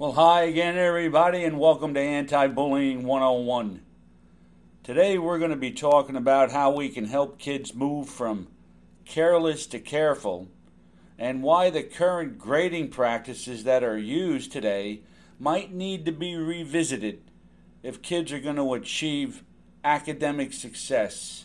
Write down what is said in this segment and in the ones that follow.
Well, hi again, everybody, and welcome to Anti Bullying 101. Today, we're going to be talking about how we can help kids move from careless to careful and why the current grading practices that are used today might need to be revisited if kids are going to achieve academic success.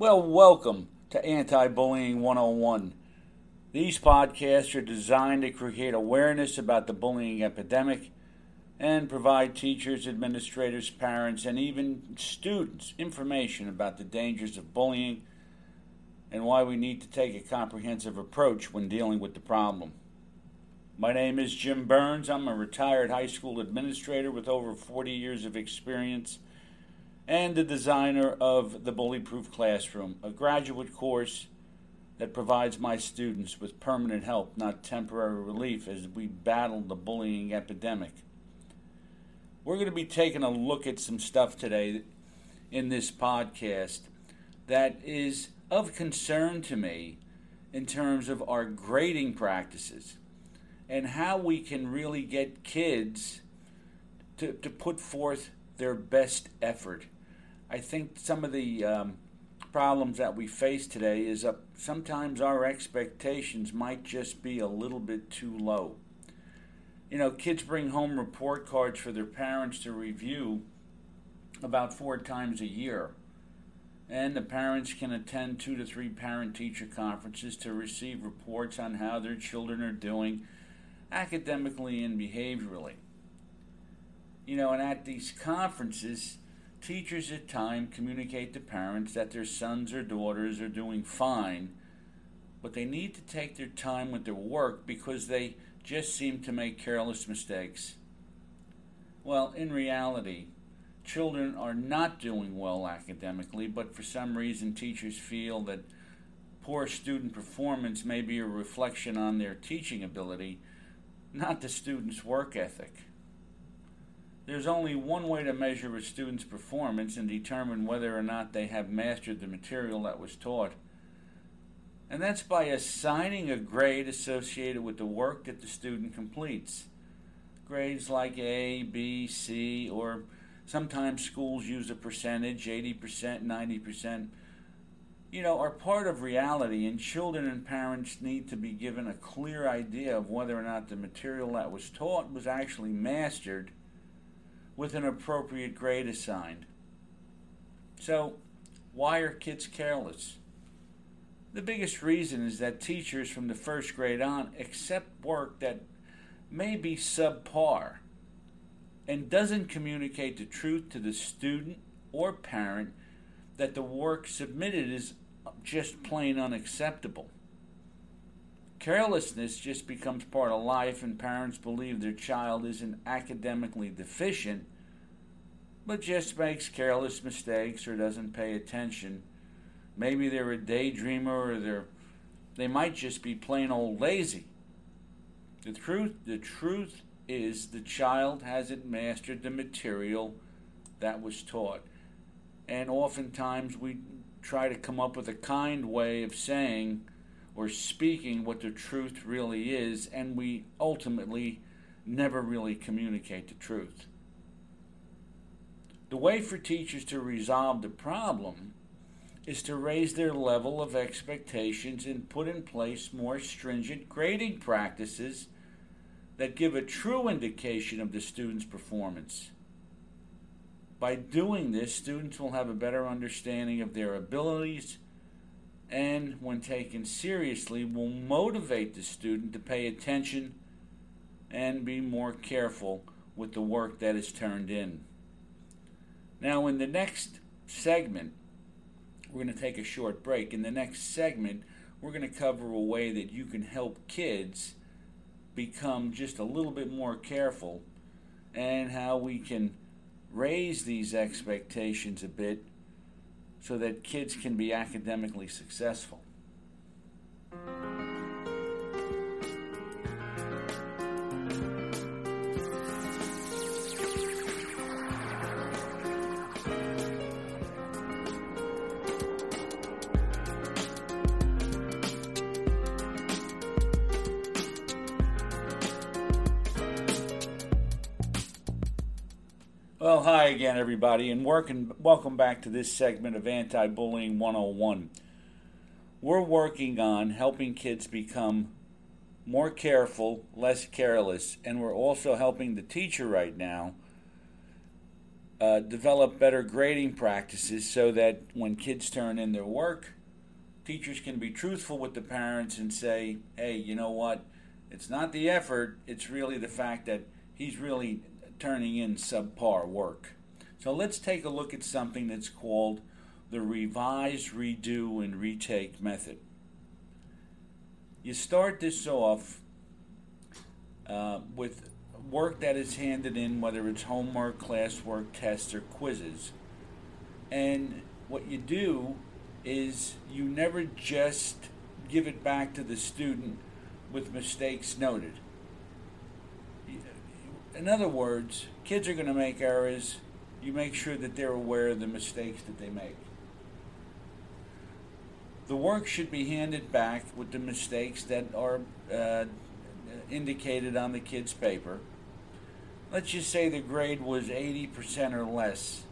Well, welcome to Anti Bullying 101. These podcasts are designed to create awareness about the bullying epidemic and provide teachers, administrators, parents, and even students information about the dangers of bullying and why we need to take a comprehensive approach when dealing with the problem. My name is Jim Burns. I'm a retired high school administrator with over 40 years of experience and the designer of the Bully Proof Classroom, a graduate course that provides my students with permanent help, not temporary relief, as we battle the bullying epidemic. We're going to be taking a look at some stuff today in this podcast that is of concern to me in terms of our grading practices and how we can really get kids to, to put forth their best effort I think some of the um, problems that we face today is that sometimes our expectations might just be a little bit too low. You know, kids bring home report cards for their parents to review about four times a year. And the parents can attend two to three parent teacher conferences to receive reports on how their children are doing academically and behaviorally. You know, and at these conferences, Teachers at times communicate to parents that their sons or daughters are doing fine, but they need to take their time with their work because they just seem to make careless mistakes. Well, in reality, children are not doing well academically, but for some reason teachers feel that poor student performance may be a reflection on their teaching ability, not the student's work ethic. There's only one way to measure a student's performance and determine whether or not they have mastered the material that was taught. And that's by assigning a grade associated with the work that the student completes. Grades like A, B, C, or sometimes schools use a percentage 80%, 90%. You know, are part of reality, and children and parents need to be given a clear idea of whether or not the material that was taught was actually mastered with an appropriate grade assigned. So, why are kids careless? The biggest reason is that teachers from the first grade on accept work that may be subpar and doesn't communicate the truth to the student or parent that the work submitted is just plain unacceptable. Carelessness just becomes part of life, and parents believe their child isn't academically deficient, but just makes careless mistakes or doesn't pay attention. Maybe they're a daydreamer or they're they might just be plain old lazy. The truth the truth is the child hasn't mastered the material that was taught. And oftentimes we try to come up with a kind way of saying or speaking what the truth really is, and we ultimately never really communicate the truth. The way for teachers to resolve the problem is to raise their level of expectations and put in place more stringent grading practices that give a true indication of the student's performance. By doing this, students will have a better understanding of their abilities and, when taken seriously, will motivate the student to pay attention and be more careful with the work that is turned in. Now, in the next segment, we're going to take a short break. In the next segment, we're going to cover a way that you can help kids become just a little bit more careful and how we can raise these expectations a bit so that kids can be academically successful. Well, hi again, everybody, and working, welcome back to this segment of Anti Bullying 101. We're working on helping kids become more careful, less careless, and we're also helping the teacher right now uh, develop better grading practices so that when kids turn in their work, teachers can be truthful with the parents and say, hey, you know what? It's not the effort, it's really the fact that he's really turning in subpar work. So let's take a look at something that's called the revise, redo, and retake method. You start this off uh, with work that is handed in, whether it's homework, classwork, tests, or quizzes. And what you do is you never just give it back to the student with mistakes noted in other words, kids are going to make errors. You make sure that they're aware of the mistakes that they make. The work should be handed back with the mistakes that are uh, indicated on the kid's paper. Let's just say the grade was 80% or less.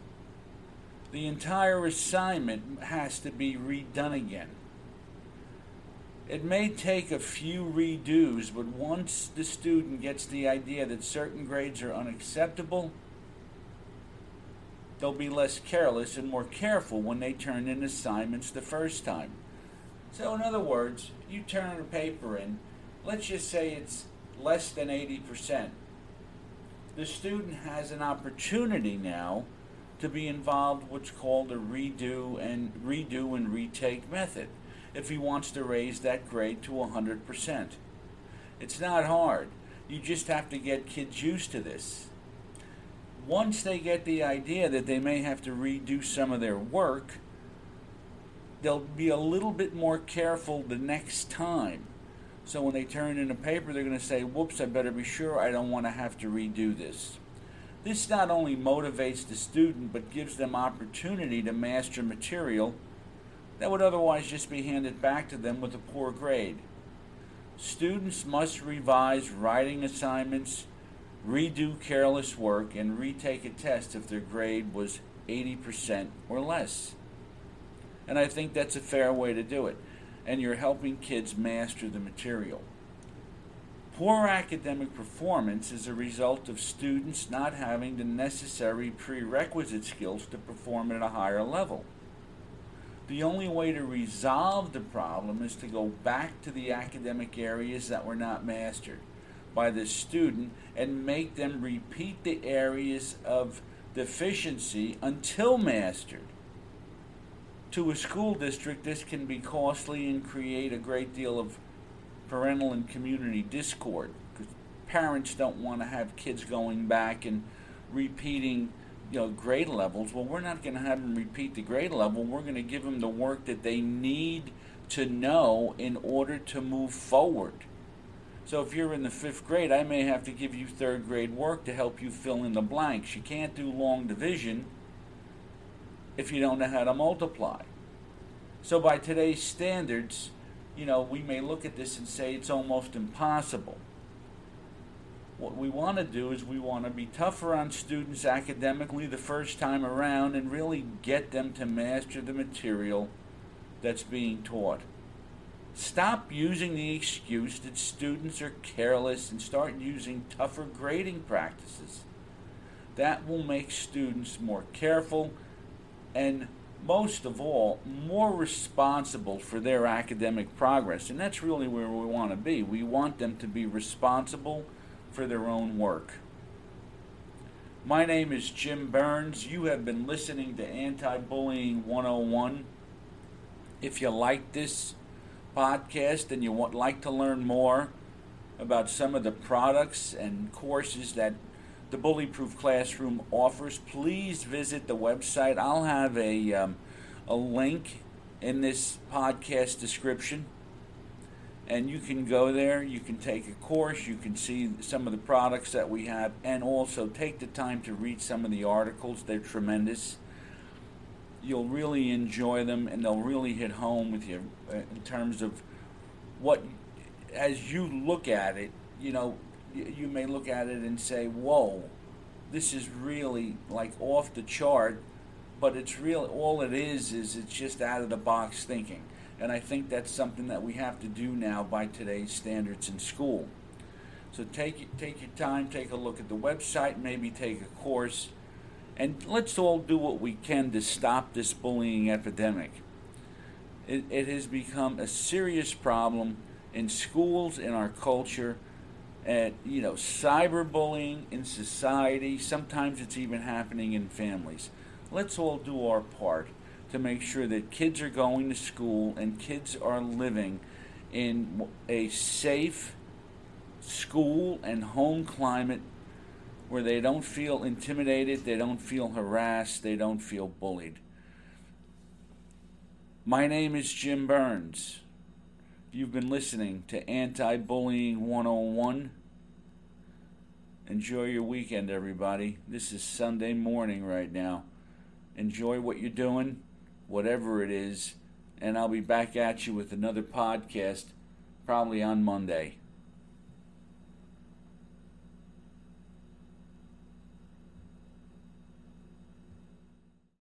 The entire assignment has to be redone again. It may take a few redos, but once the student gets the idea that certain grades are unacceptable, they'll be less careless and more careful when they turn in assignments the first time. So, in other words, you turn a paper in, let's just say it's less than 80%. The student has an opportunity now to be involved what's called a redo and redo and retake method if he wants to raise that grade to 100%. It's not hard. You just have to get kids used to this. Once they get the idea that they may have to redo some of their work, they'll be a little bit more careful the next time. So when they turn in a paper, they're going to say, whoops, I better be sure I don't want to have to redo this. This not only motivates the student, but gives them opportunity to master material that would otherwise just be handed back to them with a poor grade. Students must revise writing assignments, redo careless work, and retake a test if their grade was 80% or less. And I think that's a fair way to do it. And you're helping kids master the material. Poor academic performance is a result of students not having the necessary prerequisite skills to perform at a higher level. The only way to resolve the problem is to go back to the academic areas that were not mastered by the student and make them repeat the areas of deficiency until mastered. To a school district, this can be costly and create a great deal of parental and community discord because parents don't want to have kids going back and repeating you know grade levels well we're not going to have them repeat the grade level. We're going to give them the work that they need to know in order to move forward. So if you're in the fifth grade i may have to give you third grade work to help you fill in the blanks. You can't do long division if you don't know how to multiply. So by today's standards you know we may look at this and say it's almost impossible what we want to do is we want to be tougher on students academically the first time around and really get them to master the material that's being taught. Stop using the excuse that students are careless and start using tougher grading practices. That will make students more careful and, most of all, more responsible for their academic progress. And that's really where we want to be. We want them to be responsible for their own work. My name is Jim Burns. You have been listening to Anti Bullying 101. If you like this podcast and you would like to learn more about some of the products and courses that the Bullyproof Classroom offers, please visit the website. I'll have a, um, a link in this podcast description. And you can go there, you can take a course, you can see some of the products that we have, and also take the time to read some of the articles. They're tremendous. You'll really enjoy them, and they'll really hit home with you uh, in terms of what, as you look at it, you know, you may look at it and say, whoa, this is really like off the chart, but it's real. All it is is it's just out of the box thinking, and I think that's something that we have to do now by today's standards in school. So take take your time, take a look at the website, maybe take a course, and let's all do what we can to stop this bullying epidemic. It, it has become a serious problem in schools, in our culture at you know cyberbullying in society. Sometimes it's even happening in families. Let's all do our part to make sure that kids are going to school and kids are living in a safe school and home climate where they don't feel intimidated, they don't feel harassed, they don't feel bullied. My name is Jim Burns. You've been listening to Anti Bullying 101. Enjoy your weekend, everybody. This is Sunday morning right now. Enjoy what you're doing, whatever it is, and I'll be back at you with another podcast probably on Monday.